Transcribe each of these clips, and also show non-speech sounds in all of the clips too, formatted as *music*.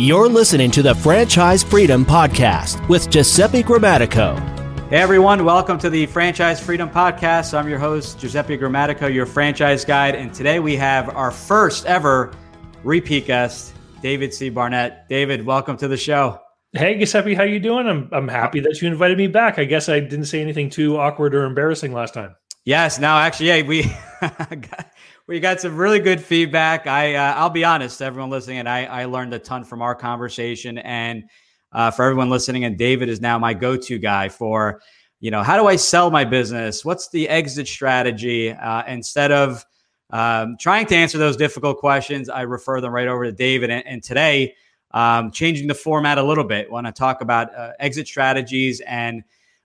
You're listening to the Franchise Freedom Podcast with Giuseppe Grammatico. Hey everyone, welcome to the Franchise Freedom Podcast. I'm your host, Giuseppe Grammatico, your franchise guide, and today we have our first ever repeat guest, David C. Barnett. David, welcome to the show. Hey Giuseppe, how you doing? I'm I'm happy that you invited me back. I guess I didn't say anything too awkward or embarrassing last time. Yes, no, actually, yeah, we *laughs* we got some really good feedback. I uh, I'll be honest, everyone listening, and I I learned a ton from our conversation. And uh, for everyone listening, and David is now my go-to guy for you know how do I sell my business? What's the exit strategy? Uh, instead of um, trying to answer those difficult questions, I refer them right over to David. And, and today um, changing the format a little bit. Want to talk about uh, exit strategies, and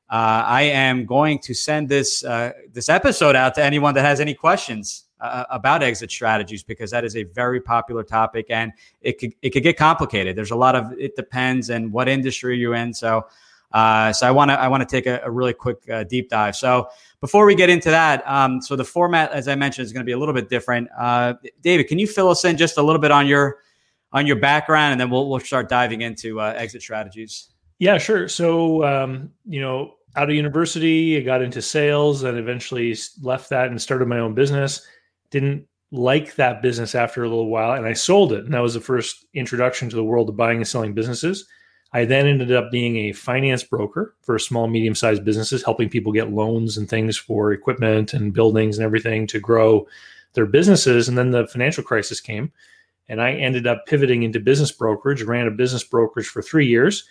uh, I am going to send this uh, this episode out to anyone that has any questions uh, about exit strategies because that is a very popular topic, and it could it could get complicated. There's a lot of it depends and what industry you're in. So. Uh, so I want to I want to take a, a really quick uh, deep dive. So before we get into that, um, so the format, as I mentioned, is going to be a little bit different. David, can you fill us in just a little bit on your on your background, and then we'll we'll start diving into uh, exit strategies. Yeah, sure. So, um, you know, out of university, I got into sales and eventually left that and started my own business. Didn't like that business after a little while, and I sold it. And that was the first introduction to the world of buying and selling businesses. I then ended up being a finance broker for small, medium sized businesses, helping people get loans and things for equipment and buildings and everything to grow their businesses. And then the financial crisis came and I ended up pivoting into business brokerage, ran a business brokerage for three years.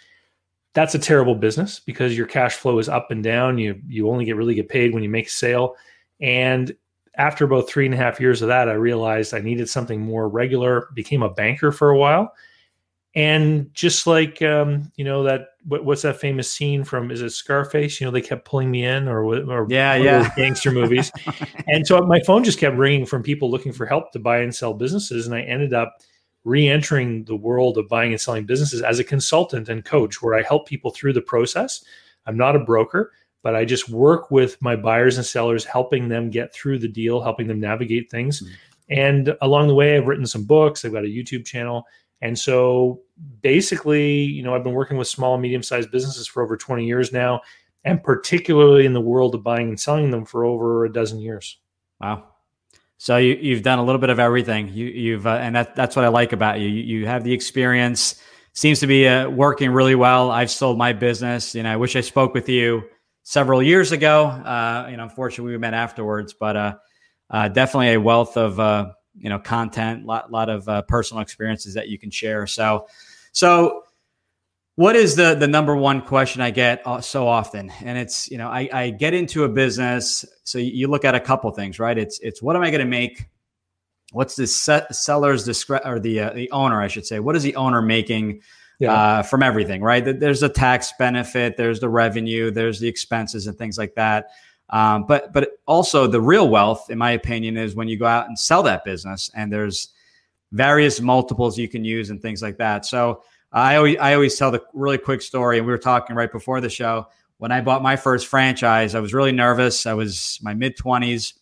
That's a terrible business because your cash flow is up and down. You you only get really get paid when you make a sale. And after about three and a half years of that, I realized I needed something more regular, became a banker for a while. And just like um, you know that what, what's that famous scene from? Is it Scarface? You know they kept pulling me in, or or yeah, yeah, gangster movies. *laughs* and so my phone just kept ringing from people looking for help to buy and sell businesses, and I ended up re-entering the world of buying and selling businesses as a consultant and coach, where I help people through the process. I'm not a broker, but I just work with my buyers and sellers, helping them get through the deal, helping them navigate things. Mm-hmm. And along the way, I've written some books. I've got a YouTube channel and so basically, you know, I've been working with small and medium sized businesses for over 20 years now, and particularly in the world of buying and selling them for over a dozen years. Wow. So you, have done a little bit of everything. You, have uh, and that, that's what I like about you. You, you have the experience. Seems to be uh, working really well. I've sold my business. You know, I wish I spoke with you several years ago. Uh, you know, unfortunately, we met afterwards, but uh, uh definitely a wealth of uh, you know content, lot lot of uh, personal experiences that you can share. So, so what is the the number one question I get uh, so often? And it's you know I, I get into a business, so you look at a couple things, right? It's it's what am I going to make? What's the seller's discre- or the the owner, I should say? What is the owner making? Yeah. Uh, from everything, right? There's a tax benefit, there's the revenue, there's the expenses and things like that. Um, but but also the real wealth, in my opinion, is when you go out and sell that business, and there's various multiples you can use and things like that. So I always I always tell the really quick story, and we were talking right before the show. When I bought my first franchise, I was really nervous. I was my mid twenties.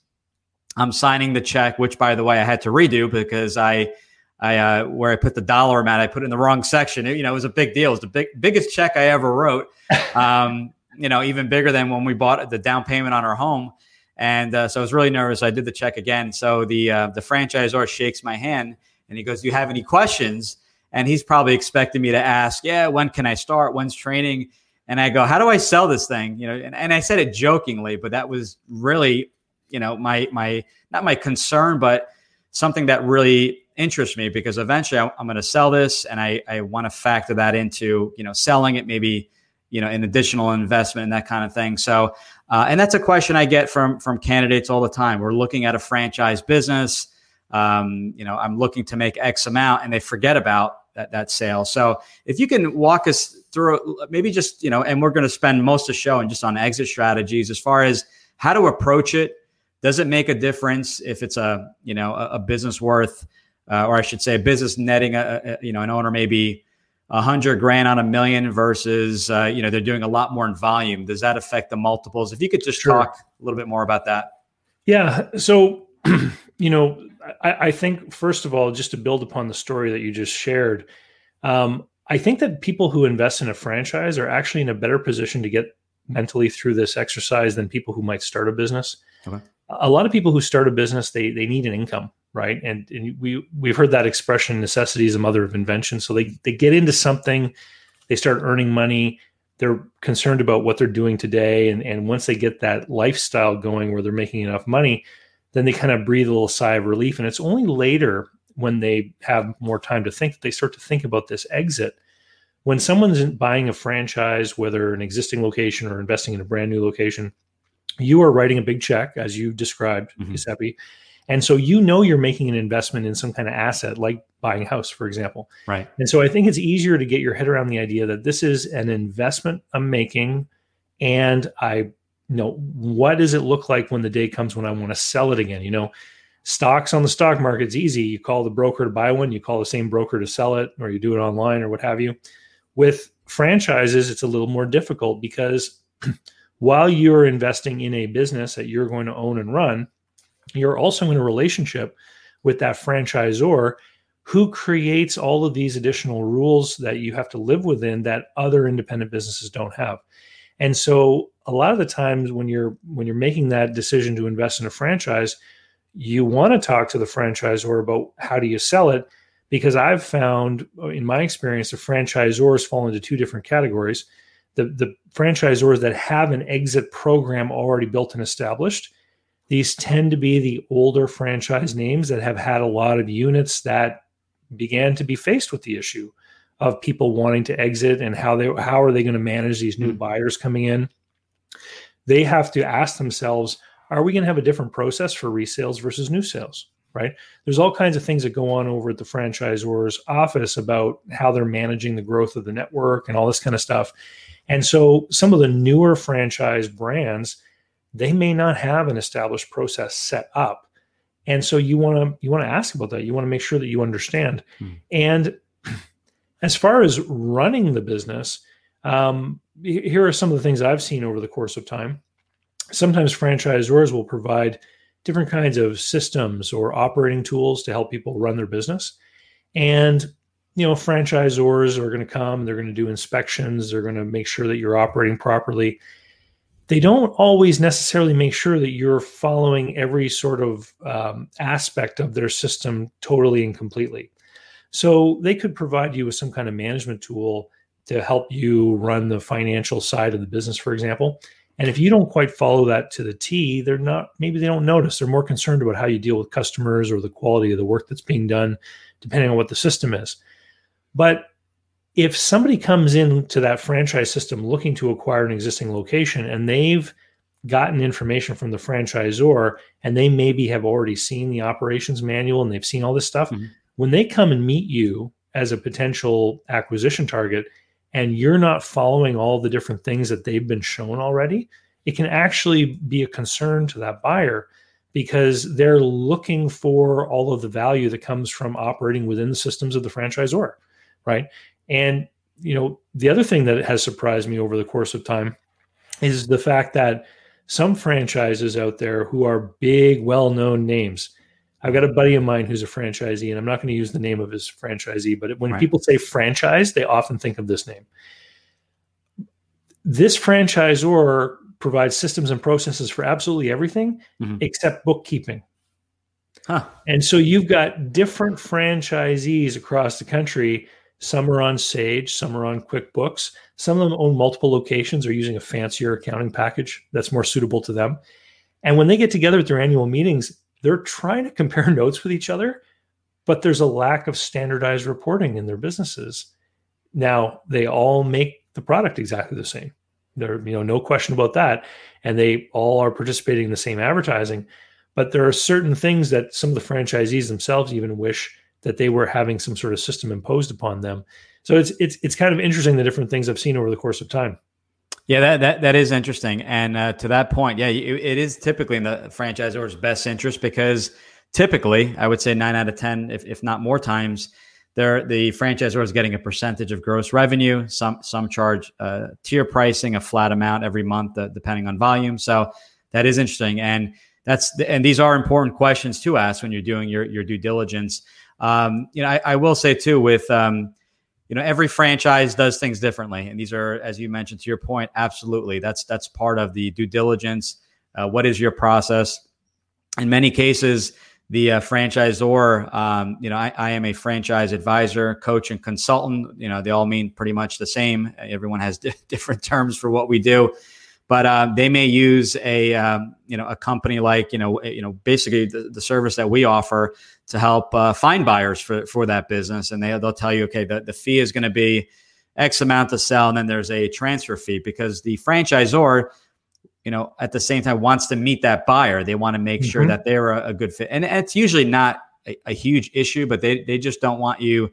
I'm signing the check, which by the way I had to redo because I I uh, where I put the dollar amount, I put it in the wrong section. It, you know, it was a big deal. It was the big, biggest check I ever wrote. *laughs* Um, you know, even bigger than when we bought the down payment on our home. And uh, so I was really nervous. I did the check again. So the uh, the franchisor shakes my hand and he goes, "Do you have any questions?" And he's probably expecting me to ask, "Yeah, when can I start? When's training?" And I go, "How do I sell this thing?" You know, and, and I said it jokingly, but that was really, you know, my my not my concern, but something that really interests me because eventually I'm, I'm going to sell this, and I I want to factor that into you know selling it maybe you know an additional investment and that kind of thing. So uh, and that's a question i get from from candidates all the time. We're looking at a franchise business um, you know i'm looking to make x amount and they forget about that, that sale. So if you can walk us through maybe just you know and we're going to spend most of the show and just on exit strategies as far as how to approach it. Does it make a difference if it's a you know a, a business worth uh, or i should say a business netting a, a, you know an owner maybe a hundred grand on a million versus uh, you know they're doing a lot more in volume does that affect the multiples if you could just sure. talk a little bit more about that yeah so *clears throat* you know I, I, think first of all just to build upon the story that you just shared Um, I think that people who invest in a franchise are actually in a better position to get mentally through this exercise than people who might start a business. Okay. A lot of people who start a business, they they need an income, right? And, and we we've heard that expression, necessity is a mother of invention. So they they get into something, they start earning money, they're concerned about what they're doing today, and and once they get that lifestyle going where they're making enough money, then they kind of breathe a little sigh of relief. And it's only later when they have more time to think, that they start to think about this exit. When someone's buying a franchise, whether an existing location or investing in a brand new location, you are writing a big check, as you described, mm-hmm. Giuseppe. And so you know you're making an investment in some kind of asset, like buying a house, for example. Right. And so I think it's easier to get your head around the idea that this is an investment I'm making, and I you know what does it look like when the day comes when I want to sell it again? You know, stocks on the stock market is easy. You call the broker to buy one, you call the same broker to sell it, or you do it online or what have you. With franchises, it's a little more difficult because *clears throat* while you're investing in a business that you're going to own and run, you're also in a relationship with that franchisor who creates all of these additional rules that you have to live within that other independent businesses don't have. And so a lot of the times when you're when you're making that decision to invest in a franchise, you want to talk to the franchisor about how do you sell it because i've found uh, in my experience the franchisors fall into two different categories the, the franchisors that have an exit program already built and established these tend to be the older franchise names that have had a lot of units that began to be faced with the issue of people wanting to exit and how they how are they going to manage these new hmm. buyers coming in they have to ask themselves are we going to have a different process for resales versus new sales? Right. There's all kinds of things that go on over at the franchisor's office about how they're managing the growth of the network and all this kind of stuff. And so some of the newer franchise brands, they may not have an established process set up. And so you want to you want to ask about that. You want to make sure that you understand. Hmm. And as far as running the business, um, here are some of the things I've seen over the course of time sometimes franchisors will provide different kinds of systems or operating tools to help people run their business. And you know, franchisors are going to come, they're going to do inspections, they're going to make sure that you're operating properly. They don't always necessarily make sure that you're following every sort of um, aspect of their system totally and completely. So they could provide you with some kind of management tool to help you run the financial side of the business, for example. And if you don't quite follow that to the T, they're not, maybe they don't notice. They're more concerned about how you deal with customers or the quality of the work that's being done, depending on what the system is. But if somebody comes into that franchise system looking to acquire an existing location and they've gotten information from the franchisor and they maybe have already seen the operations manual and they've seen all this stuff, mm-hmm. when they come and meet you as a potential acquisition target, and you're not following all the different things that they've been shown already, it can actually be a concern to that buyer because they're looking for all of the value that comes from operating within the systems of the franchisor, right? And you know, the other thing that has surprised me over the course of time is the fact that some franchises out there who are big, well-known names, I've got a buddy of mine who's a franchisee, and I'm not going to use the name of his franchisee, but when right. people say franchise, they often think of this name. This franchisor provides systems and processes for absolutely everything mm-hmm. except bookkeeping. Huh. And so you've got different franchisees across the country. Some are on Sage, some are on QuickBooks. Some of them own multiple locations or using a fancier accounting package that's more suitable to them. And when they get together at their annual meetings, they're trying to compare *laughs* notes with each other, but there's a lack of standardized reporting in their businesses. Now, they all make the product exactly the same. There, you know, no question about that. And they all are participating in the same advertising. But there are certain things that some of the franchisees themselves even wish that they were having some sort of system imposed upon them. So it's it's it's kind of interesting the different things I've seen over the course of time. Yeah, that, that that is interesting. And uh, to that point, yeah, it, it is typically in the franchisor's best interest because typically, I would say nine out of ten, if, if not more times, they're, the franchisor is getting a percentage of gross revenue. Some some charge uh, tier pricing, a flat amount every month, uh, depending on volume. So that is interesting, and that's the, and these are important questions to ask when you're doing your your due diligence. Um, you know, I, I, will say too with um, you know every franchise does things differently. And these are as you mentioned to your point absolutely. That's that's part of the due diligence uh, what is your process? In many cases the uh, franchisor um, you know I, I, am a franchise advisor coach and consultant. You know they all mean pretty much the same. Everyone has d- *laughs* different terms for what we do. But uh, they may use a um, you know a company like you know you know basically the, the service that we offer to help uh, find buyers for for that business, and they they'll tell you okay the, the fee is going to be X amount to sell, and then there's a transfer fee because the franchisor you know at the same time wants to meet that buyer they want to make mm-hmm. sure that they're a, a, good fit and it's usually not a, a huge issue but they, they just don't want you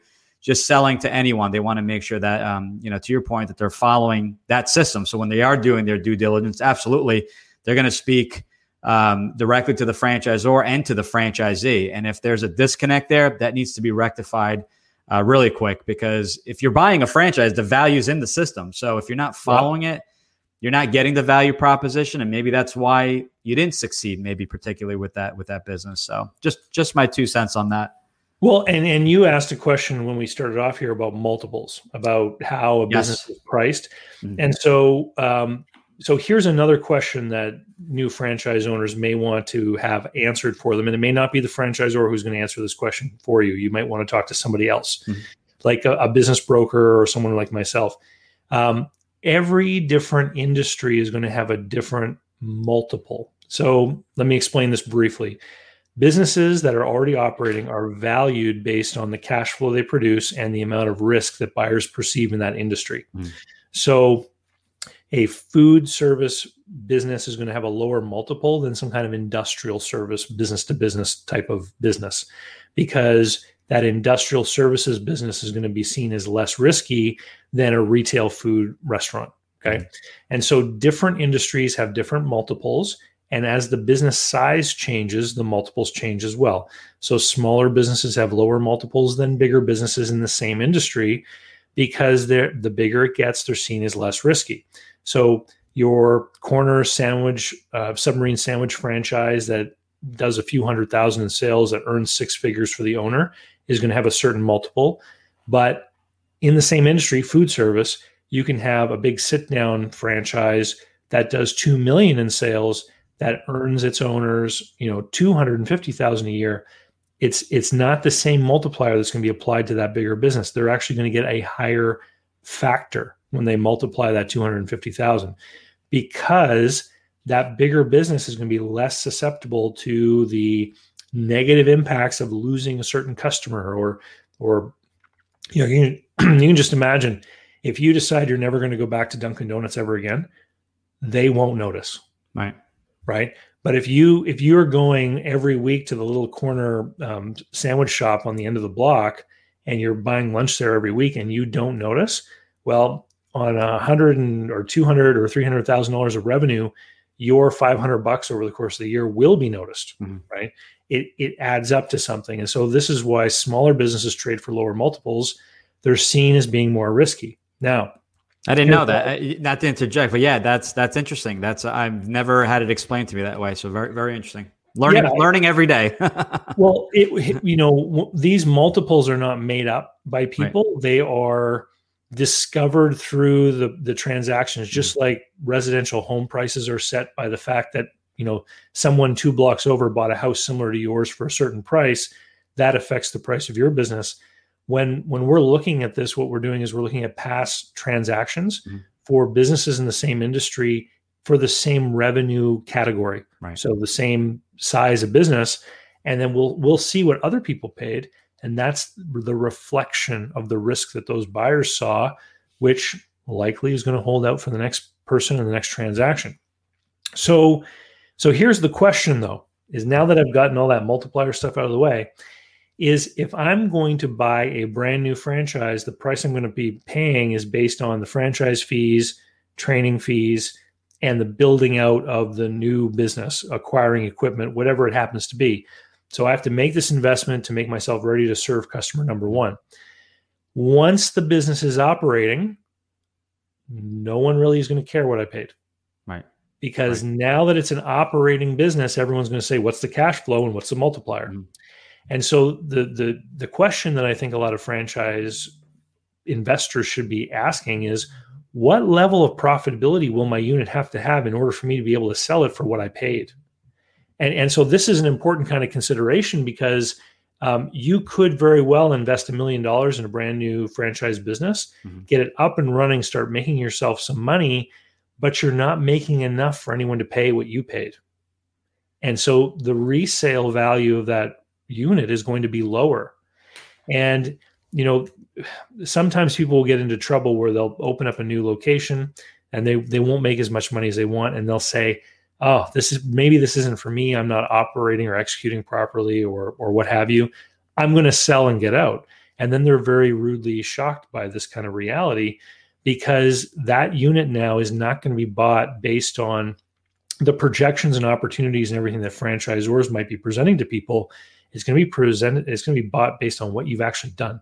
just selling to anyone. They want to make sure that, um, you know, to your point, that they're following that system. So when they are doing their due diligence, absolutely, they're going to speak um, directly to the franchisor and to the franchisee. And if there's a disconnect there, that needs to be rectified uh, really quick because if you're buying a franchise, the value's in the system. So if you're not following it, you're not getting the value proposition, and maybe that's why you didn't succeed. Maybe particularly with that with that business. So just just my two cents on that. Well, and and you asked a question when we started off here about multiples, about how a yes. business is priced, mm-hmm. and so um, so here's another question that new franchise owners may want to have answered for them, and it may not be the franchisor who's going to answer this question for you. You might want to talk to somebody else, mm-hmm. like a, a, business broker or someone like myself. Um, every different industry is going to have a different multiple. So let me explain this briefly. Businesses that are already operating are valued based on the cash flow they produce and the amount of risk that buyers perceive in that industry. Mm. So, a food service business is going to have a lower multiple than some kind of industrial service, business to business type of business, because that industrial services business is going to be seen as less risky than a retail food restaurant. Okay. Mm. And so different industries have different multiples and as the business size changes, the multiples change as well. So smaller businesses have lower multiples than bigger businesses in the same industry because they're the bigger it gets, they're seen as less risky. So your corner sandwich, uh, submarine sandwich franchise that does a few hundred thousand in sales that earns six figures for the owner is going to have a certain multiple. But in the same industry, food service, you can have a big sit down franchise that does 2 million in sales that earns its owners, you know, 250,000 a year, it's it's not the same multiplier that's going to be applied to that bigger business. They're actually going to get a higher factor when they multiply that 250,000 because that bigger business is going to be less susceptible to the negative impacts of losing a certain customer or or you know you can, *clears throat* you can just imagine if you decide you're never going to go back to Dunkin Donuts ever again, they won't notice. Right right? But if you if you're going every week to the little corner um, sandwich shop on the end of the block and you're buying lunch there every week and you don't notice, well, on a hundred and or two hundred or three hundred thousand dollars of revenue, your five hundred bucks over the course of the year will be noticed, mm-hmm. right? It it adds up to something, and so this is why smaller businesses trade for lower multiples. They're seen as being more risky. Now, I didn't know that. *laughs* Not to interject, but yeah, that's that's interesting. That's I've never had it explained to me that way. So very very interesting. Learning yeah, learning every day. *laughs* well, it you know these multiples are not made up by people. Right. They are discovered through the the transactions. Just mm-hmm. like residential home prices are set by the fact that you know someone two blocks over bought a house similar to yours for a certain price. That affects the price of your business when when we're looking at this what we're doing is we're looking at past transactions mm-hmm. for businesses in the same industry for the same revenue category right. so the same size of business and then we'll we'll see what other people paid and that's the reflection of the risk that those buyers saw which likely is going to hold out for the next person in the next transaction so so here's the question though is now that i've gotten all that multiplier stuff out of the way is if I'm going to buy a brand new franchise, the price I'm going to be paying is based on the franchise fees, training fees, and the building out of the new business, acquiring equipment, whatever it happens to be. So I have to make this investment to make myself ready to serve customer number one. Once the business is operating, no one really is going to care what I paid. Right. Because right. now that it's an operating business, everyone's going to say, what's the cash flow and what's the multiplier? Mm-hmm. And so the the the question that I think a lot of franchise investors should be asking is what level of profitability will my unit have to have in order for me to be able to sell it for what I paid? And, and so this is an important kind of consideration because um, you could very well invest a million dollars in a brand new franchise business, mm-hmm. get it up and running, start making yourself some money, but you're not making enough for anyone to pay what you paid. And so the resale value of that unit is going to be lower. And, you know, sometimes people will get into trouble where they'll open up a new location and they, they won't make as much money as they want. And they'll say, oh, this is maybe this isn't for me. I'm not operating or executing properly or, or what have you. I'm going to sell and get out. And then they're very rudely shocked by this kind of reality because that unit now is not going to be bought based on the projections and opportunities and everything that franchisors might be presenting to people is going to be presented it's going to be bought based on what you've actually done.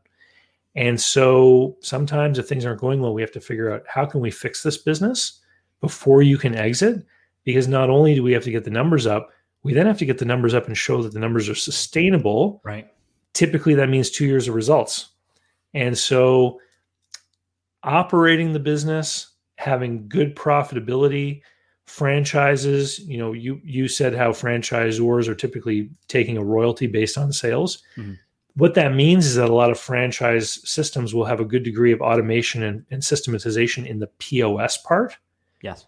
And so sometimes if things aren't going well we have to figure out how can we fix this business before you can exit? Because not only do we have to get the numbers up we then have to get the numbers up and show that the numbers are sustainable. Right. Typically that means two years of results. And so operating the business having good profitability franchises you know you you said how franchisors are typically taking a royalty based on sales. Mm-hmm. what that means is that a lot of franchise systems will have a good degree of automation and, and systematization in the pos part. Yes.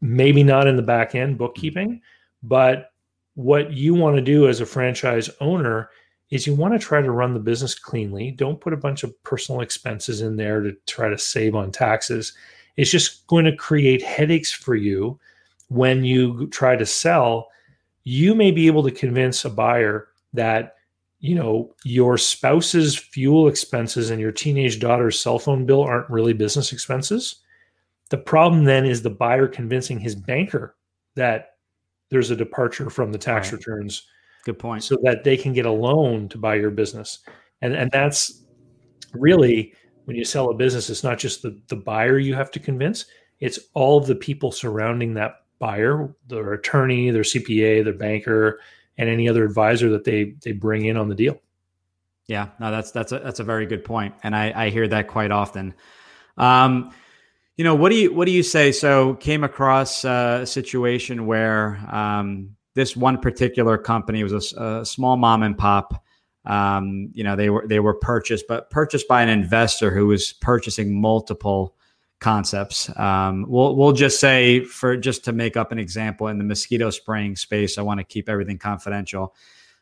Maybe not in the back end bookkeeping mm-hmm. but what you want to do as a franchise owner is you want to try to run the business cleanly. Don't put a bunch of personal expenses in there to try to save on taxes it's just going to create headaches for you when you try to sell. You may be able to convince a buyer that you know your spouse's fuel expenses and your teenage daughter's cell phone bill aren't really business expenses. The problem then is the buyer convincing his banker that there's a departure from the tax right. returns. Good point. So that they can get a loan to buy your business. And and that's really when you sell a business, it's not just the, the buyer you have to convince, it's all the people surrounding that buyer, their attorney, their CPA, their banker, and any other advisor that they they bring in on the deal. Yeah, no, that's that's a that's a very good point, and I, I hear that quite often. Um, you know, what do you what do you say? So, came across a situation where um, this one particular company was a, a small mom and pop um, you know they were they were purchased, but purchased by an investor who was purchasing multiple concepts. Um, we'll we'll just say for just to make up an example in the mosquito spraying space, I want to keep everything confidential.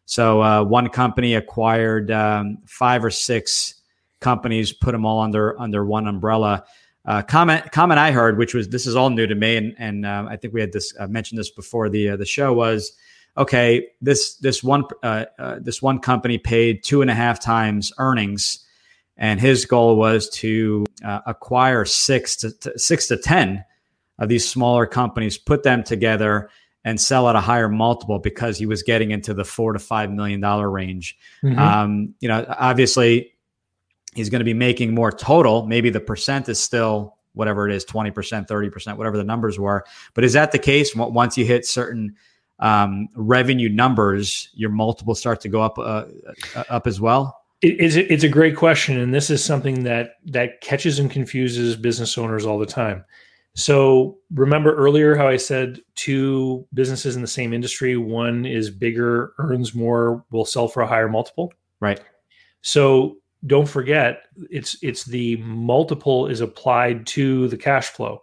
So uh, one company acquired um, five or six companies, put them all under under one umbrella. Uh, comment comment I heard, which was this is all new to me, and and uh, I think we had this uh, mentioned this before the uh, the show was okay, this this one uh, uh, this one company paid two and a half times earnings, and his goal was to uh, acquire six to, six to ten of these smaller companies, put them together, and sell at a higher multiple because he was getting into the four to five million dollar range. Mm-hmm. Um, you know, obviously, he's going to be making more total. Maybe the percent is still whatever it is 20% 30% whatever the numbers were but is that the case once you hit certain um, revenue numbers, your multiples start to go up uh, uh up as well? it's, it's a great question, and this is something that that catches and confuses business owners all the time. So remember earlier how I said two businesses in the same industry, one is bigger, earns more, will sell for a higher multiple. Right. So don't forget it's it's the multiple is applied to the cash flow.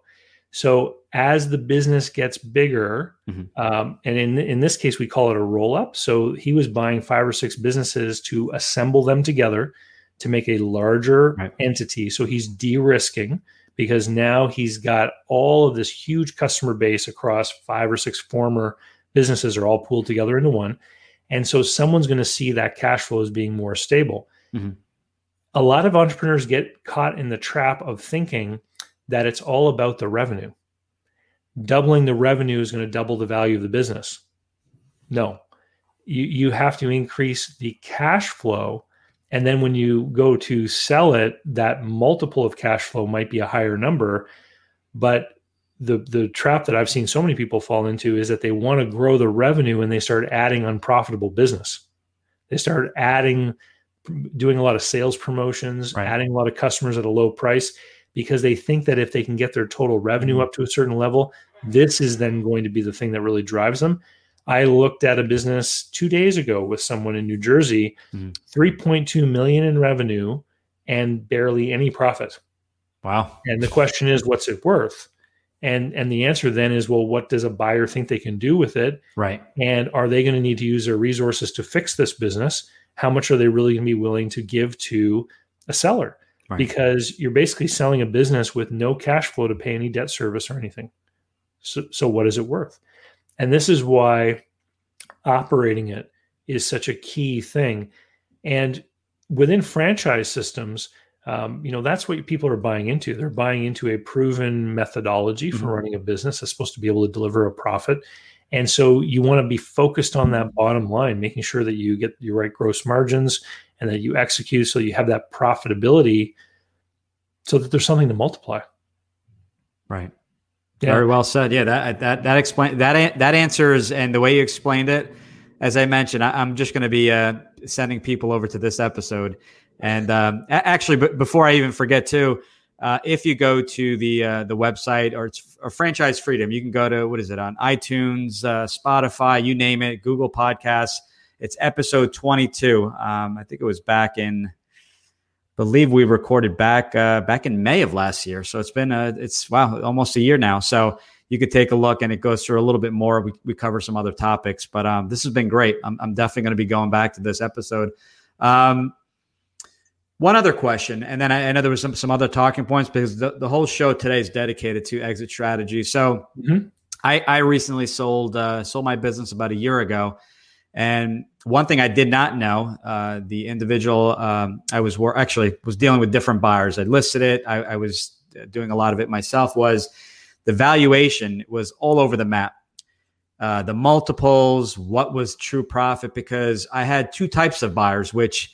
So as the business gets bigger, mm-hmm. um, and in in this case we call it a roll up. So he was buying five or six businesses to assemble them together to make a larger right. entity. So he's de-risking because now he's got all of this huge customer base across five or six former businesses are all pooled together into one. And so someone's going to see that cash flow as being more stable. Mm-hmm. A lot of entrepreneurs get caught in the trap of thinking that it's all about the revenue. Doubling the revenue is going to double the value of the business. No, you, you have to increase the cash flow. And then when you go to sell it, that multiple of cash flow might be a higher number. But the the trap that I've seen so many people fall into is that they want to grow the revenue and they start adding unprofitable business. They start adding doing a lot of sales promotions, Right. adding a lot of customers at a low price because they think that if they can get their total revenue Mhm. up to a certain level, this is then going to be the thing that really drives them. I looked at a business two days ago with someone in New Jersey, Mhm. 3.2 million in revenue and barely any profit. Wow. And the question is, what's it worth? And and the answer then is, well, what does a buyer think they can do with it? Right. And are they going to need to use their resources to fix this business? How much are they really going to be willing to give to a seller? Right. Because you're basically selling a business with no cash flow to pay any debt service or anything. So, so what is it worth? And this is why operating it is such a key thing. And within franchise systems, um, you know that's what people are buying into. They're buying into a proven methodology for Mhm. running a business that's supposed to be able to deliver a profit. And so you want to be focused on that bottom line, making sure that you get your right gross margins and that you execute so you have that profitability so that there's something to multiply. Right. Yeah. Very well said. Yeah, that that that explain that that answers and the way you explained it. As I mentioned, I, I'm just going to be uh, sending people over to this episode. And um, actually, but before I even forget, too, uh, if you go to the uh, the website or it's or franchise freedom, you can go to what is it on iTunes, uh, Spotify, you name it, Google Podcasts. It's episode 22. Um, I think it was back in believe we recorded back uh, back in May of last year. So it's been a, it's wow almost a year now. So you could take a look and it goes through a little bit more. We, we cover some other topics, but um, this has been great. I'm, I'm definitely going to be going back to this episode. Um, one other question, and then I, I know there was some some other talking points because the, the whole show today is dedicated to exit strategy. So Mhm. I, I recently sold uh, sold my business about a year ago, and one thing I did not know, uh, the individual um, I was actually was dealing with different buyers. I listed it. I, I was doing a lot of it myself. Was the valuation was all over the map. Uh, the multiples, what was true profit? Because I had two types of buyers, which,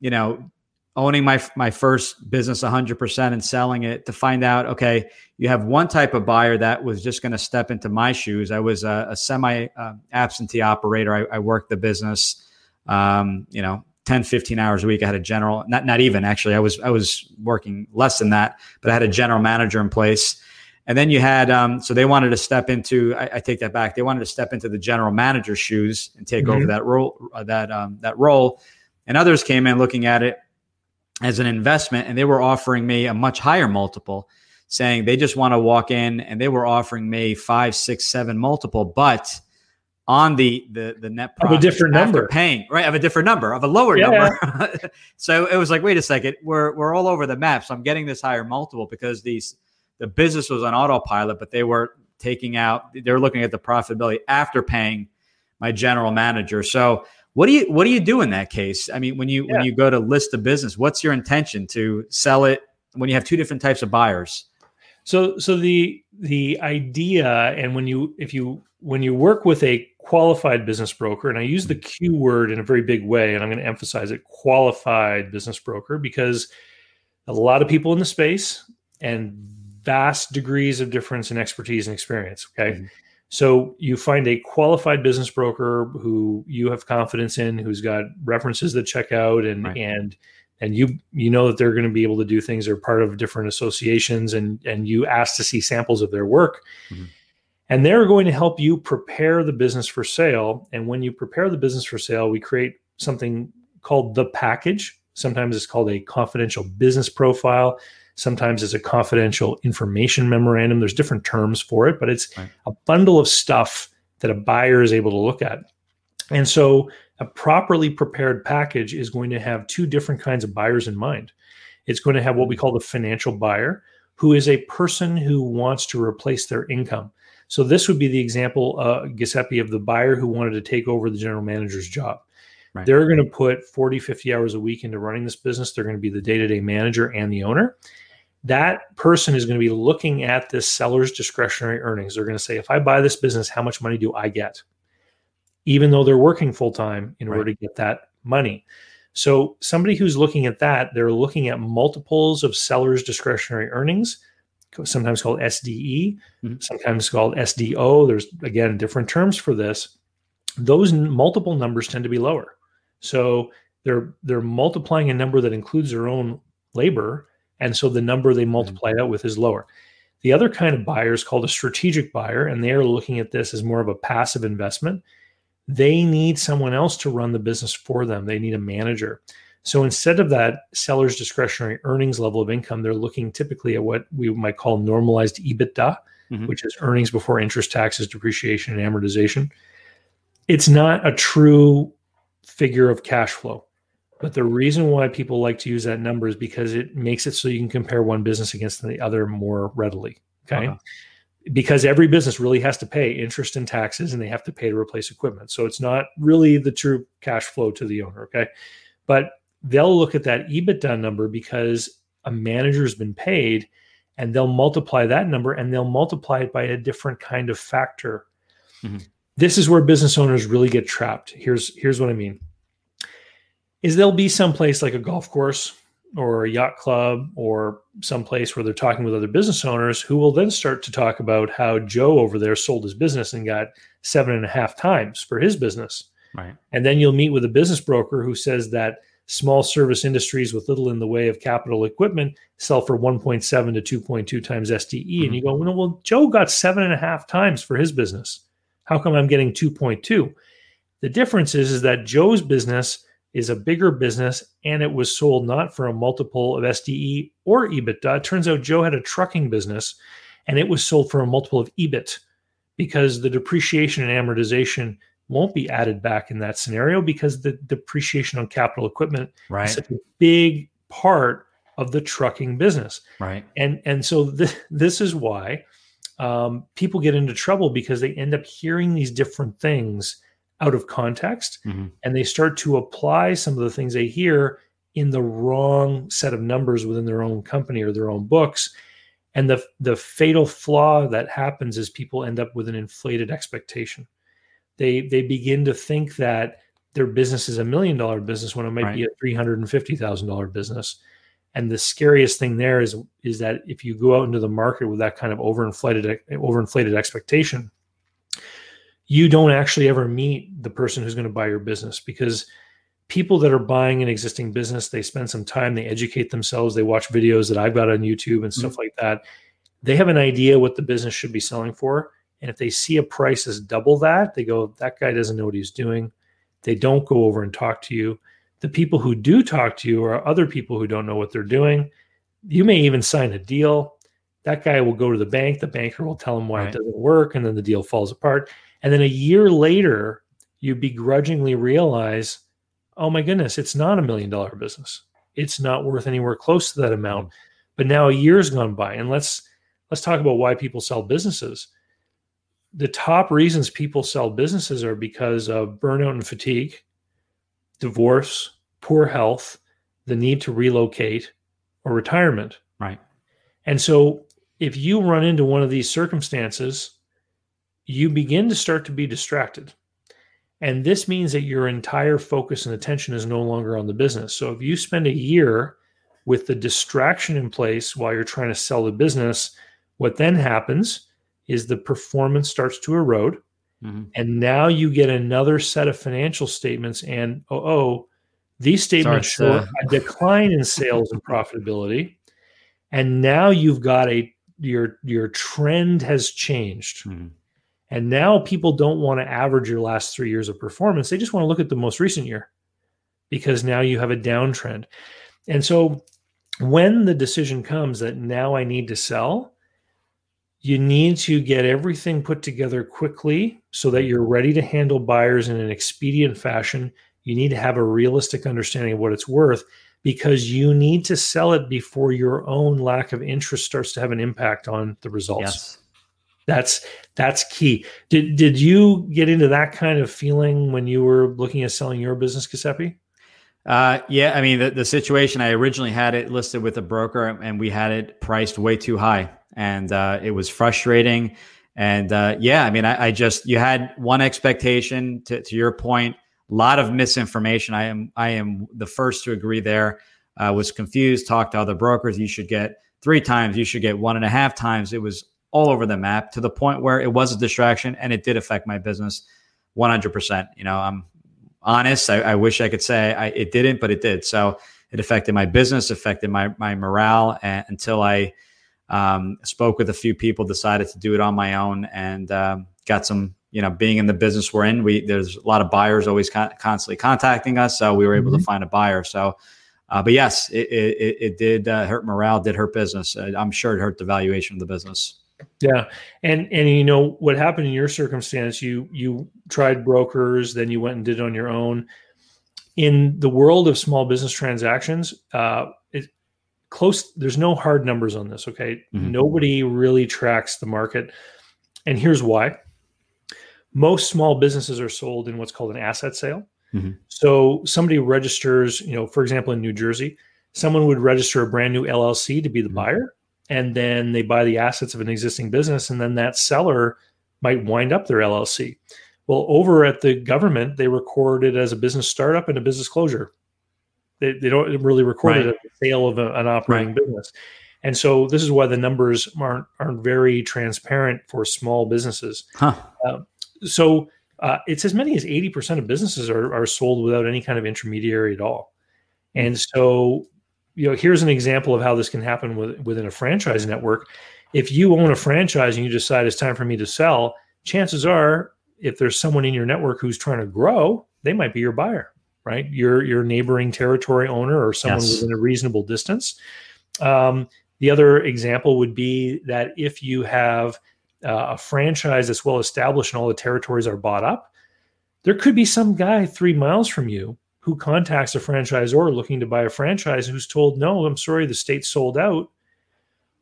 you know, owning my my first business 100% and selling it to find out, okay, you have one type of buyer that was just going to step into my shoes. I was a, a semi uh, absentee operator. I, I worked the business, um, you know, 10, 15 hours a week. I had a general, not, not even actually, I was, I was working less than that, but I had a general manager in place. And then you had, um, so they wanted to step into, I, I take that back. They wanted to step into the general manager's shoes and take over Mhm. that role, uh, that, um, that role. And others came in looking at it as an investment and they were offering me a much higher multiple saying they just want to walk in and they were offering me five, six, seven multiple, but on the the the net Of a different after number. paying right of a different number of a lower Yeah. number. *laughs* so it was like, wait a second, we're we're all over the map. So I'm getting this higher multiple because these the business was on autopilot, but they were taking out they were looking at the profitability after paying my general manager. So what do you what do you do in that case? I mean, when you when you go to list a business, what's your intention to sell it when you have two different types of buyers? So so the the idea and when you if you when you work with a qualified business broker and I use the Q word in a very big way and I'm going to emphasize it qualified business broker because a lot of people in the space and vast degrees of difference in expertise and experience okay Mhm. So you find a qualified business broker who you have confidence in who's got references that check out and Right. and and you you know that they're going to be able to do things they're part of different associations and and you ask to see samples of their work Mhm. and they're going to help you prepare the business for sale and when you prepare the business for sale we create something called the package sometimes it's called a confidential business profile sometimes it's a confidential information memorandum there's different terms for it but it's Right. a bundle of stuff that a buyer is able to look at and so a properly prepared package is going to have two different kinds of buyers in mind. It's going to have what we call the financial buyer, who is a person who wants to replace their income. So this would be the example, uh, Giuseppe, of the buyer who wanted to take over the general manager's job. Right. They're going to put 40, 50 hours a week into running this business. They're going to be the day to day manager and the owner. That person is going to be looking at this seller's discretionary earnings. They're going to say, if I buy this business, how much money do I get? Even though they're working full time in order to get that money. So, somebody who's looking at that, they're looking at multiples of sellers' discretionary earnings, sometimes called SDE, Mhm. sometimes called SDO. There's, again, different terms for this. Those n- multiple numbers tend to be lower. So, they're they're multiplying a number that includes their own labor, and so the number they multiply mm-hmm. out with is lower. The other kind of buyer is called a strategic buyer, and they are looking at this as more of a passive investment. They need someone else to run the business for them. They need a manager. So instead of that seller's discretionary earnings level of income, they're looking typically at what we might call normalized EBITDA, mm-hmm. which is earnings before interest, taxes, depreciation, and amortization. It's not a true figure of cash flow. But the reason why people like to use that number is because it makes it so you can compare one business against the other more readily. Okay. Uh-huh. Because every business really has to pay interest and taxes and they have to pay to replace equipment. So it's not really the true cash flow to the owner. Okay. But they'll look at that EBITDA number because a manager's been paid and they'll multiply that number and they'll multiply it by a different kind of factor. Mm-hmm. This is where business owners really get trapped. Here's here's what I mean is there'll be some place like a golf course or a yacht club or some place where they're talking with other business owners who will then start to talk about how Joe over there sold his business and got seven and a half times for his business. Right. And then you'll meet with a business broker who says that small service industries with little in the way of capital equipment sell for 1.7 to 2.2 times SDE. Mm-hmm. And you go, well, well, Joe got seven and a half times for his business. How come I'm getting 2.2? The difference is, is that Joe's business is a bigger business and it was sold not for a multiple of SDE or EBITDA. It turns out Joe had a trucking business and it was sold for a multiple of EBIT because the depreciation and amortization won't be added back in that scenario because the depreciation on capital equipment right. is such a big part of the trucking business. Right. And and so th- this is why um, people get into trouble because they end up hearing these different things out of context mm-hmm. and they start to apply some of the things they hear in the wrong set of numbers within their own company or their own books and the the fatal flaw that happens is people end up with an inflated expectation they they begin to think that their business is a million dollar business when it might right. be a $350,000 business and the scariest thing there is is that if you go out into the market with that kind of overinflated overinflated expectation you don't actually ever meet the person who's going to buy your business because people that are buying an existing business they spend some time they educate themselves they watch videos that i've got on youtube and stuff mm-hmm. like that. They have an idea what the business should be selling for and if they see a price as double that they go that guy doesn't know what he's doing. They don't go over and talk to you. The people who do talk to you are other people who don't know what they're doing. You may even sign a deal. That guy will go to the bank the banker will tell him why right. it doesn't work and then the deal falls apart and then a year later, you begrudgingly realize, oh my goodness, it's not a million dollar business. It's not worth anywhere close to that amount. But now a year's gone by, and let's let's talk about why people sell businesses. The top reasons people sell businesses are because of burnout and fatigue, divorce, poor health, the need to relocate, or retirement. Right. And so if you run into one of these circumstances, you begin to start to be distracted. And this means that your entire focus and attention is no longer on the business. So if you spend a year with the distraction in place while you're trying to sell the business, what then happens is the performance starts to erode. Mm-hmm. And now you get another set of financial statements, and oh, oh these statements show uh... a decline in sales and profitability. And now you've got a your your trend has changed. Mm-hmm. And now people don't want to average your last three years of performance. They just want to look at the most recent year because now you have a downtrend. And so when the decision comes that now I need to sell, you need to get everything put together quickly so that you're ready to handle buyers in an expedient fashion. You need to have a realistic understanding of what it's worth because you need to sell it before your own lack of interest starts to have an impact on the results. Yes. That's that's key. Did did you get into that kind of feeling when you were looking at selling your business, Giuseppe? Uh, yeah, I mean the, the situation I originally had it listed with a broker and we had it priced way too high and uh, it was frustrating. And uh, yeah, I mean I, I, just you had one expectation to, to your point, a lot of misinformation. I am I am the first to agree there. Was confused, talked to other brokers. You should get three times, you should get one and a half times. It was all over the map to the point where it was a distraction and it did affect my business 100%. You know, I'm honest. I, I wish I could say I, it didn't, but it did. So it affected my business, affected my my morale, and, until I um, spoke with a few people, decided to do it on my own, and um, got some. You know, being in the business we're in, we there's a lot of buyers always con- constantly contacting us, so we were able mm-hmm. to find a buyer. So, uh, but yes, it it, it did uh, hurt morale, did hurt business. Uh, I'm sure it hurt the valuation of the business. Yeah, and and you know what happened in your circumstance? You you tried brokers, then you went and did it on your own. In the world of small business transactions, uh, it close. There's no hard numbers on this. Okay, mm-hmm. nobody really tracks the market, and here's why. Most small businesses are sold in what's called an asset sale. Mm-hmm. So somebody registers, you know, for example, in New Jersey, someone would register a brand new LLC to be the mm-hmm. buyer and then they buy the assets of an existing business and then that seller might wind up their llc well over at the government they record it as a business startup and a business closure they, they don't really record right. it as a sale of a, an operating right. business and so this is why the numbers aren't aren't very transparent for small businesses huh. uh, so uh, it's as many as 80% of businesses are, are sold without any kind of intermediary at all and so you know, here's an example of how this can happen with, within a franchise network. If you own a franchise and you decide it's time for me to sell, chances are, if there's someone in your network who's trying to grow, they might be your buyer, right? Your your neighboring territory owner or someone yes. within a reasonable distance. Um, the other example would be that if you have uh, a franchise that's well established and all the territories are bought up, there could be some guy three miles from you who contacts a franchisor looking to buy a franchise who's told, no, I'm sorry, the state's sold out.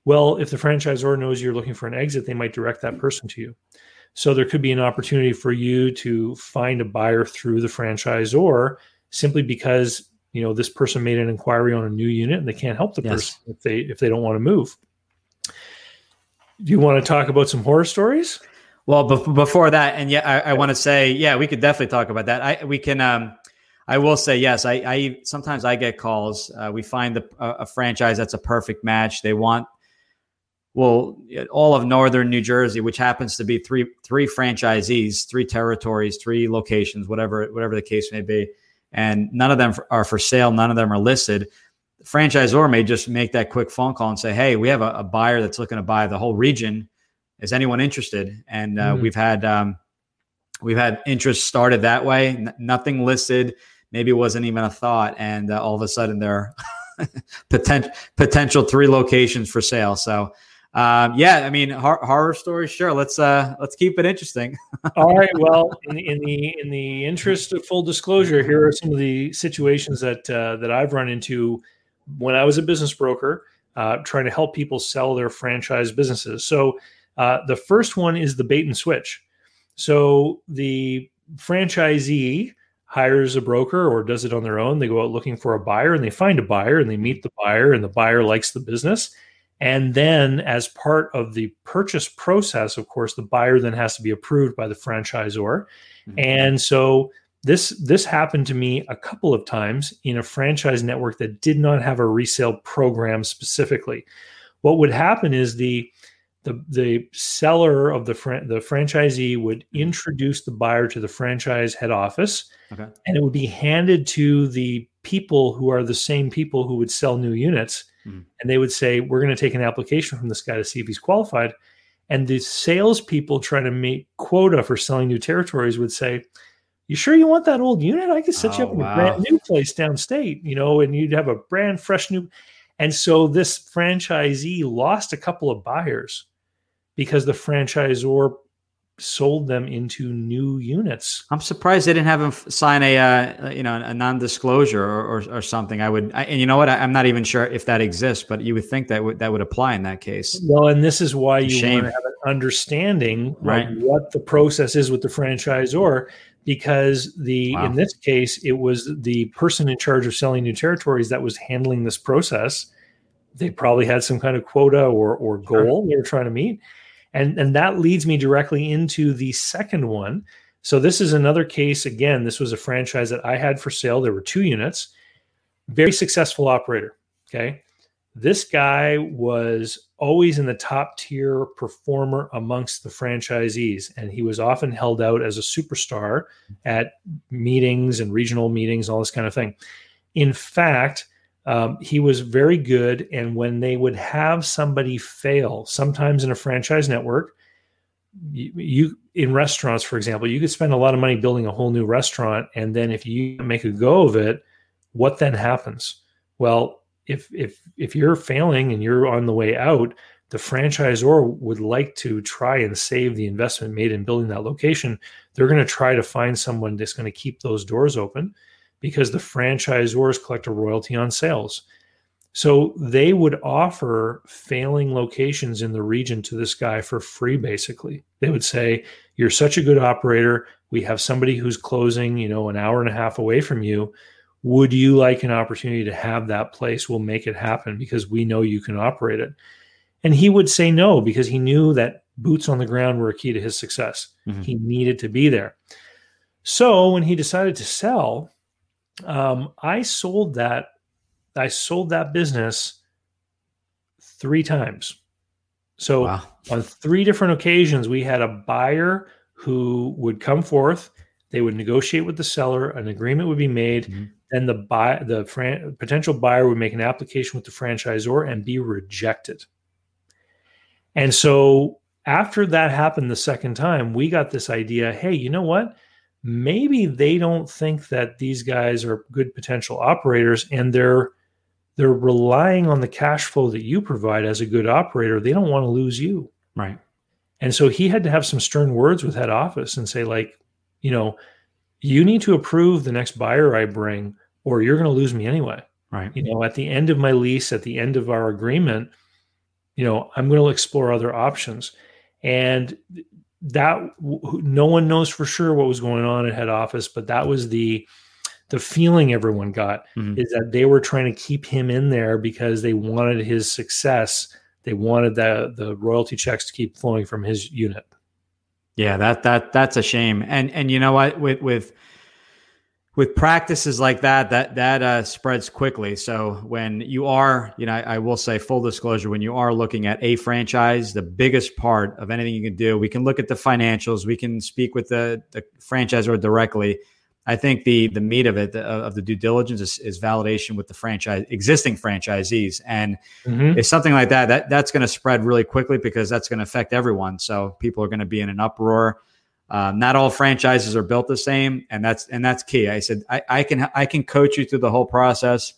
Well, if the franchisor knows you're looking for an exit, they might direct that person to you. So there could be an opportunity for you to find a buyer through the franchisor simply because you know this person made an inquiry on a new unit and they can't help the yes. person if they if they don't want to move. Do you want to talk about some horror stories? Well, before that, and yeah, I, I want to say, yeah, we could definitely talk about that. I we can. Um, I will say yes. I, I sometimes I get calls. Uh, we find the, a, a, franchise that's a perfect match. They want well all of northern New Jersey, which happens to be three three franchisees, three territories, three locations, whatever whatever the case may be, and none of them are for sale. None of them are listed. The franchisor may just make that quick phone call and say, "Hey, we have a, a buyer that's looking to buy the whole region. Is anyone interested?" And uh, mm-hmm. we've had um, we've had interest started that way. N- nothing listed maybe it wasn't even a thought, and uh, all of a sudden there are *laughs* potential potential three locations for sale. So. Um, yeah, I mean hor- horror stories. Sure, let's uh, let's keep it interesting. *laughs* All right. Well, in, in, the in the interest of full disclosure, here are some of the situations that uh, that I've run into when I was a business broker, uh, trying to help people sell their franchise businesses. So uh, the first one is the bait and switch. So the franchisee hires a broker or does it on their own. They go out looking for a buyer and they find a buyer and they meet the buyer and the buyer likes the business. And then, as part of the purchase process, of course, the buyer then has to be approved by the franchisor. Mm-hmm. And so this this happened to me a couple of times in a franchise network that did not have a resale program specifically. What would happen is the the the seller of the fran- the franchisee would mm-hmm. introduce the buyer to the franchise head office okay. and it would be handed to the people who are the same people who would sell new units mm. and they would say we're going to take an application from this guy to see if he's qualified and the salespeople trying to meet quota for selling new territories would say you sure you want that old unit i could set oh, you up oh, in wow. a brand new place downstate you know and you'd have a brand fresh new and so this franchisee lost a couple of buyers because the franchisor sold them into new units. I'm surprised they didn't have him sign a uh, you know a non-disclosure or, or, or something. I would, I, and you know what? I, am not even sure if that exists, but you would think that would that would apply in that case. Well, and this is why you Shame. want to have an understanding right. of what the process is with the franchisor, because the wow. in this case it was the person in charge of selling new territories that was handling this process. They probably had some kind of quota or or goal sure. they were trying to meet and, and that leads me directly into the second one. So this is another case. Again, this was a franchise that I had for sale. There were two units, very successful operator. Okay. This guy was always in the top tier performer amongst the franchisees, and he was often held out as a superstar at meetings and regional meetings, all this kind of thing. In fact, um, he was very good. And when they would have somebody fail, sometimes in a franchise network, you, you, in restaurants, for example, you could spend a lot of money building a whole new restaurant, and then if you make a go of it, what then happens? Well, if if if you're failing and you're on the way out, the franchisor would like to try and save the investment made in building that location. They're going to try to find someone that's going to keep those doors open because the franchisors collect a royalty on sales. So they would offer failing locations in the region to this guy for free, basically. They would say, You're such a good operator. We have somebody who's closing, you know, an hour and a half away from you. Would you like an opportunity to have that place? We'll make it happen because we know you can operate it. And he would say no because he knew that boots on the ground were a key to his success. Mm-hmm. He needed to be there. So when he decided to sell, um, I sold that I sold that business three times. So wow. on three different occasions, we had a buyer who would come forth. They would negotiate with the seller. An agreement would be made. Mm-hmm. Then the buy the fran- potential buyer would make an application with the franchisor and be rejected. And so after that happened the second time, we got this idea. Hey, you know what? Maybe they don't think that these guys are good potential operators, and they're they're relying on the cash flow that you provide as a good operator. They don't want to lose you. Right. And so he had to have some stern words with head office and say, like, you know, you need to approve the next buyer I bring, or you're going to lose me anyway. Right. You know, at the end of my lease, at the end of our agreement, you know, I'm going to explore other options. And that no one knows for sure what was going on at head office, but that was the the feeling everyone got mm-hmm. is that they were trying to keep him in there because they wanted his success. They wanted the the royalty checks to keep flowing from his unit. Yeah, that that that's a shame. And and you know what with with with practices like that, that that uh, spreads quickly. So when you are, you know, I, I, will say full disclosure, when you are looking at a franchise, the biggest part of anything you can do, we can look at the financials, we can speak with the the franchisor directly, I think the the meat of it the, of the due diligence is, is, validation with the franchise existing franchisees, and mm-hmm. it's something like that that that's going to spread really quickly because that's going to affect everyone. So people are going to be in an uproar. Um, not all franchises are built the same, and that's and that's key. I said I, I can I can coach you through the whole process,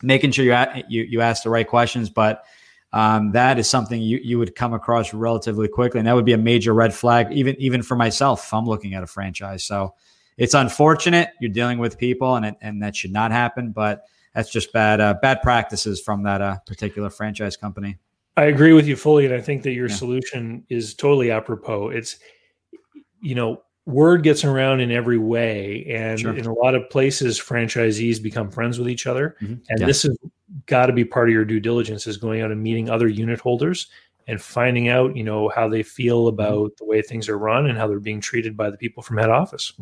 making sure you you you ask the right questions, but. Um, that is something you, you would come across relatively quickly, and that would be a major red flag, even even for myself if I'm looking at a franchise. So, it's unfortunate you're dealing with people, and it, and that should not happen. But that's just bad uh, bad practices from that uh, particular franchise company. I agree with you fully, and I think that your yeah. solution is totally apropos. It's you know word gets around in every way and sure. in a lot of places franchisees become friends with each other mm-hmm. and yeah. this has got to be part of your due diligence is going out and meeting other unit holders and finding out you know how they feel mm-hmm. about mm-hmm. the way things are run and how they're being treated by the people from head office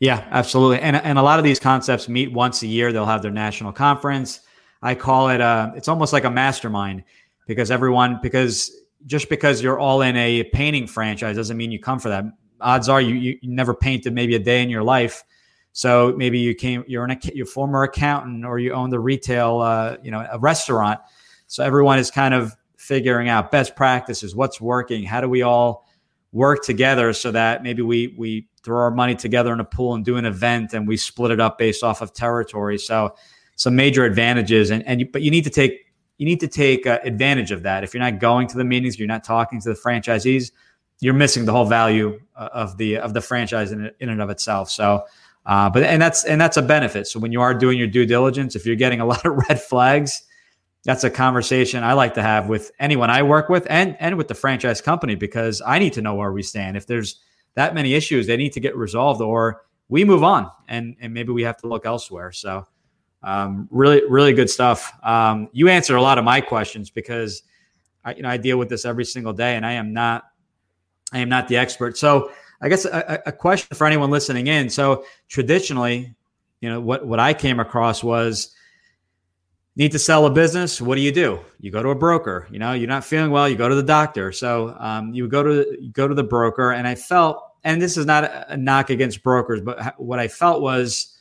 yeah, absolutely. And and a lot of these concepts meet once a year. They'll have their national conference. I call it a. Uh, it's almost like a mastermind because everyone because just because you're all in a painting franchise doesn't mean you come for that. Odds are you you, never painted maybe a day in your life. So maybe you came you're an you're former accountant or you own the retail uh, you know a restaurant. So everyone is kind of figuring out best practices, what's working, how do we all work together so that maybe we we throw our money together in a pool and do an event and we split it up based off of territory. So some major advantages and and you, but you need to take you need to take uh, advantage of that. If you're not going to the meetings, you're not talking to the franchisees, you're missing the whole value uh, of the of the franchise in, in and of itself. So uh, but and that's and that's a benefit. So when you are doing your due diligence, if you're getting a *laughs* lot of red flags, that's a conversation I like to have with anyone I work with and and with the franchise company because I need to know where we stand. If there's that many issues, they need to get resolved or we move on and and maybe we have to look elsewhere. So um, really really good stuff. Um, you answered a lot of my questions because I you know I deal with this every single day and I am not I am not the expert. So I guess a, a question for anyone listening in. So traditionally, you know what what I came across was need to sell a business. What do you do? You go to a broker. You know, you're not feeling well. You go to the doctor. So um, you go to you go to the broker. And I felt, and this is not a knock against brokers, but what I felt was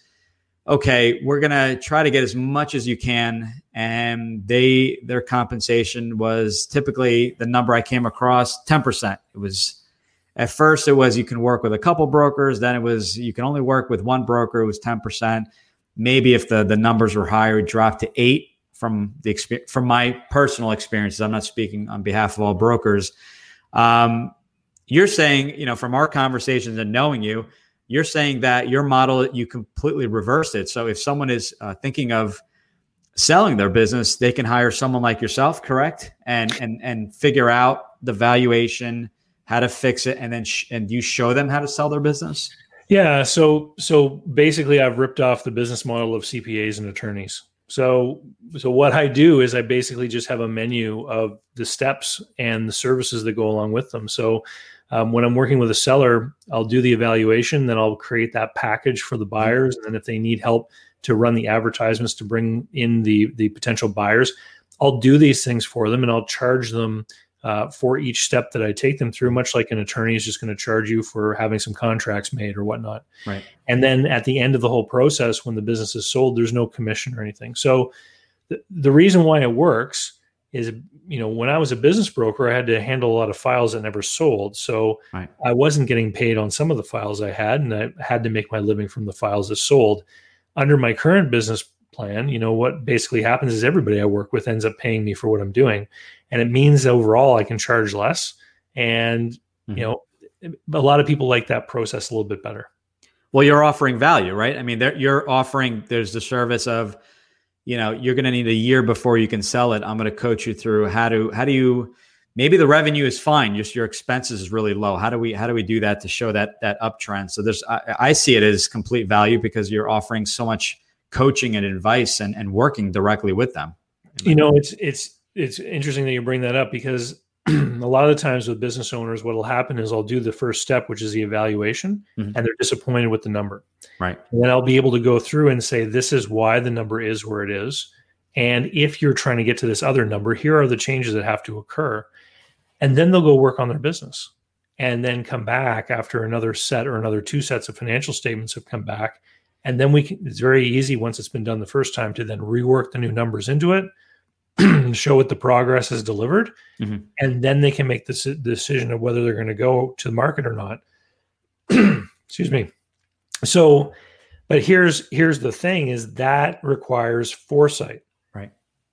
okay, we're going to try to get as much as you can. And they, their compensation was typically the number I came across 10%. It was, at first, it was you can work with a couple brokers. Then it was you can only work with one broker. It was 10%. Maybe if the, the numbers were higher, it dropped to eight from the experience, from my personal experiences. I'm not speaking on behalf of all brokers. Um, you're saying, you know, from our conversations and knowing you, you're saying that your model you completely reversed it. So if someone is uh, thinking of selling their business, they can hire someone like yourself, correct? And and and figure out the valuation, how to fix it, and then sh- and you show them how to sell their business. Yeah. So so basically, I've ripped off the business model of CPAs and attorneys. So so what I do is I basically just have a menu of the steps and the services that go along with them. So um, when I'm working with a seller, I'll do the evaluation, then I'll create that package for the buyers, and then if they need help to run the advertisements to bring in the the potential buyers, I'll do these things for them, and I'll charge them uh, for each step that I take them through, much like an attorney is just going to charge you for having some contracts made or whatnot. Right. And then at the end of the whole process, when the business is sold, there's no commission or anything. So the, the reason why it works is you know when i was a business broker i had to handle a lot of files that never sold so right. i wasn't getting paid on some of the files i had and i had to make my living from the files that sold under my current business plan you know what basically happens is everybody i work with ends up paying me for what i'm doing. And it means overall i can charge less and mm-hmm. you know a lot of people like that process a little bit better. Well you're offering value right? I mean you're offering there's the service of you know you're going to need a year before you can sell it. I'm going to coach you through how to how do you maybe the revenue is fine just your expenses is really low. How do we how do we do that to show that that uptrend? So there's i, I see it as complete value because you're offering so much coaching and advice and, and working directly with them you know it's it's it's interesting that you bring that up because *clears throat* a lot of the times with business owners, what will happen is I'll do the first step, which is the evaluation, mm-hmm. and they're disappointed with the number. Right. And then I'll be able to go through and say, this is why the number is where it is. And if you're trying to get to this other number, here are the changes that have to occur. And then they'll go work on their business and then come back after another set or another two sets of financial statements have come back. And then we can, it's very easy once it's been done the first time to then rework the new numbers into it *clears throat* show what the progress is delivered, mm-hmm. and then they can make the decision of whether they're going to go to the market or not. *clears throat* Excuse me. So, but here's here's the thing: is that requires foresight, right?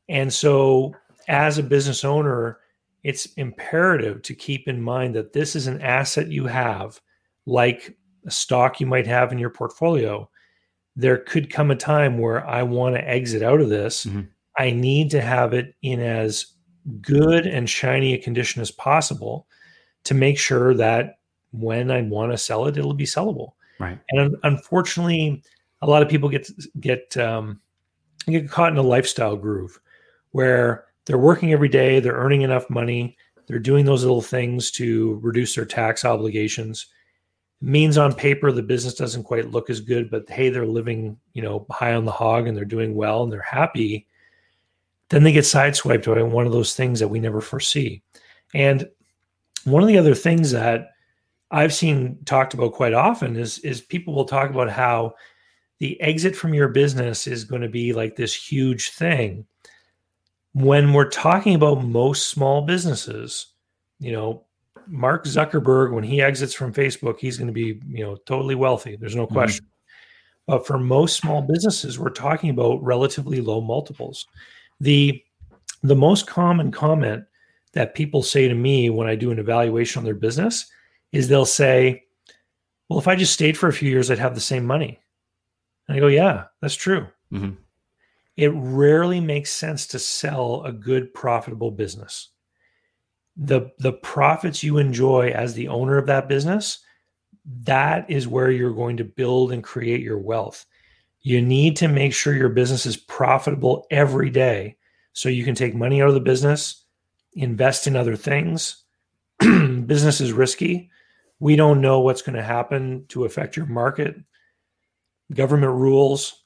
And so, as a business owner, it's imperative to keep in mind that this is an asset you have, like a stock you might have in your portfolio. There could come a time where I want to exit out of this. Mm-hmm I need to have it in as good and shiny a condition as possible to make sure that when I want to sell it, it'll be sellable. Right. And unfortunately, a lot of people get get um, get caught in a lifestyle groove where they're working every day, they're earning enough money, they're doing those little things to reduce their tax obligations. Means on paper the business doesn't quite look as good, but hey, they're living, you know, high on the hog and they're doing well and they're happy then they get sideswiped by one of those things that we never foresee. And one of the other things that I've seen talked about quite often is is people will talk about how the exit from your business is going to be like this huge thing. When we're talking about most small businesses, you know, Mark Zuckerberg, when he exits from Facebook, he's going to be, you know, totally wealthy. There's no mm-hmm. question. Mm-hmm. But for most small businesses, we're talking about relatively low multiples. The the most common comment that people say to me when I do an evaluation on their business is they'll say, "Well, if I just stayed for a few years, I'd have the same money." And I go, "Yeah, that's true." Mm-hmm. It rarely makes sense to sell a good, profitable business. The The profits you enjoy as the owner of that business, that is where you're going to build and create your wealth. You need to make sure your business is profitable every day so you can take money out of the business, invest in other things. *clears throat* business is risky. We don't know what's going to happen to affect your market, government rules,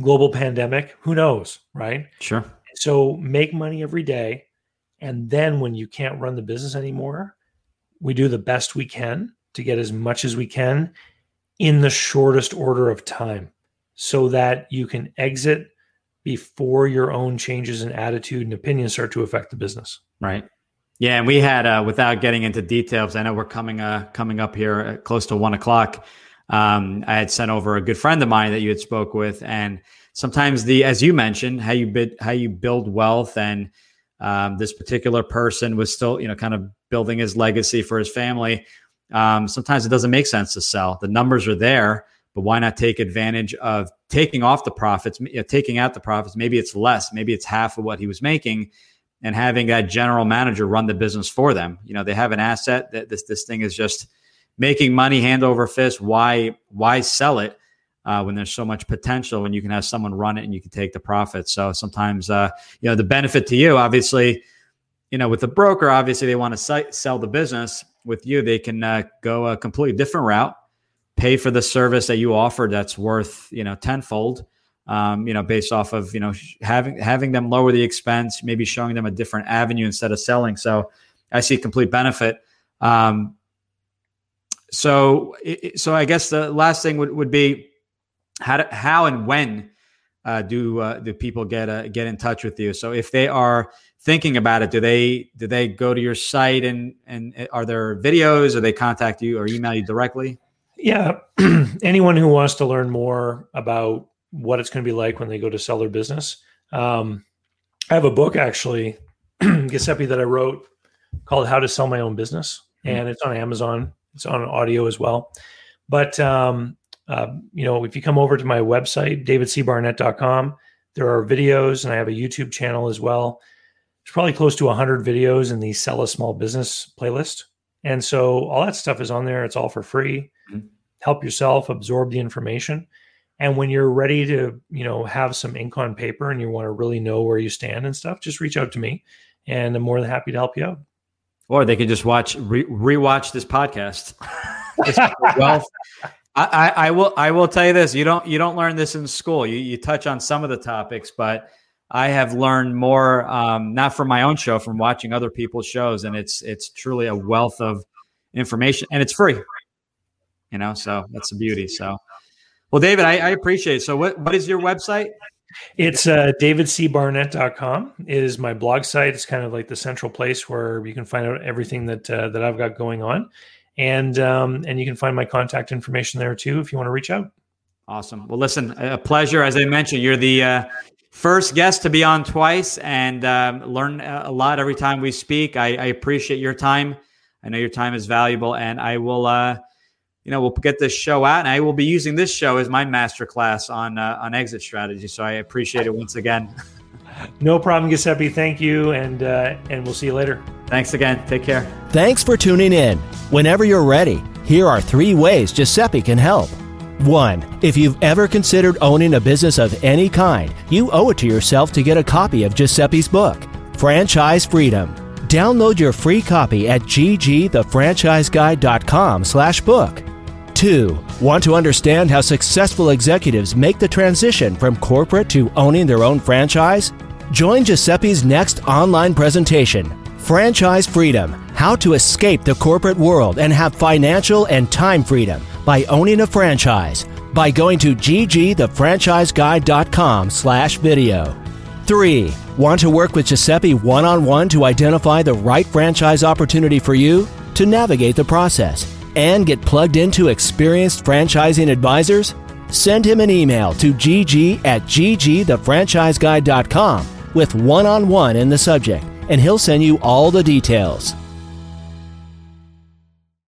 global pandemic, who knows, right? Sure. So make money every day. And then when you can't run the business anymore, we do the best we can to get as much as we can in the shortest order of time so that you can exit before your own changes in attitude and opinion start to affect the business. Right. Yeah, and we had uh, without getting into details. I know we're coming uh, coming up here close to one o'clock. Um, I had sent over a good friend of mine that you had spoke with, and sometimes the as you mentioned how you bid how you build wealth, and um, this particular person was still you know kind of building his legacy for his family. Um, sometimes it doesn't make sense to sell. The numbers are there, but why not take advantage of taking off the profits, taking out the profits? Maybe it's less, maybe it's half of what he was making, and having that general manager run the business for them. You know, they have an asset that this this thing is just making money hand over fist. Why why sell it uh, when there's so much potential when you can have someone run it and you can take the profits? So sometimes, uh, you know, the benefit to you, obviously, you know, with the broker, obviously they want to sell the business. With you, they can uh, go a completely different route, pay for the service that you offer that's worth you know tenfold um, you know, based off of you know having having them lower the expense, maybe showing them a different avenue instead of selling. So I see complete benefit. Um, so so I guess the last thing would, would be how to, how and when uh, do uh, do people get uh, get in touch with you? So if they are thinking about it, do they do they go to your site and and are there videos or they contact you or email you directly? Yeah, *clears throat* anyone who wants to learn more about what it's going to be like when they go to sell their business. Um, I have a book actually, *clears throat* Giuseppe, that I wrote called How to Sell My Own Business, mm-hmm. and it's on Amazon. It's on audio as well. But um, uh, you know, if you come over to my website, davidcbarnett.com, there are videos, and I have a YouTube channel as well. It's probably close to 100 videos in the Sell a Small Business playlist. And so all that stuff is on there. It's all for free. Mm-hmm. Help yourself absorb the information. And when you're ready to, you know, have some ink on paper and you want to really know where you stand and stuff, just reach out to me, and I'm more than happy to help you out. Or they could just watch re- rewatch this podcast. *laughs* well, I, I, will I will tell you this: you don't you don't learn this in school. You you touch on some of the topics, but I have learned more um, not from my own show, from watching other people's shows, and it's it's truly a wealth of information, and it's free. You know, so that's the beauty. So well, David, I, I appreciate it. So, what, what is your website? It's uh, davidcbarnett.com is my blog site. It's kind of like the central place where you can find out everything that uh, that I've got going on, and um, and you can find my contact information there too if you want to reach out. Awesome. Well, listen, a pleasure. As I mentioned, you're the uh, first guest to be on twice, and um, learn a lot every time we speak. I, I, appreciate your time. I know your time is valuable, and I will. Uh, you know, we'll get this show out, and I will be using this show as my master class on uh, on exit strategy. So I appreciate it once again. *laughs* no problem, Giuseppe. Thank you, and uh, and we'll see you later. Thanks again. Take care. Thanks for tuning in. Whenever you're ready, here are three ways Giuseppe can help. One, if you've ever considered owning a business of any kind, you owe it to yourself to get a copy of Giuseppe's book, Franchise Freedom. Download your free copy at ggthefranchiseguide.com slash book. 2. Want to understand how successful executives make the transition from corporate to owning their own franchise? Join Giuseppe's next online presentation, Franchise Freedom How to Escape the Corporate World and Have Financial and Time Freedom by Owning a Franchise by going to ggthefranchiseguide.com slash video. 3. Want to work with Giuseppe one on one to identify the right franchise opportunity for you? To navigate the process and get plugged into experienced franchising advisors? Send him an email to gg at ggthefranchiseguide.com with one on one in the subject, and he'll send you all the details.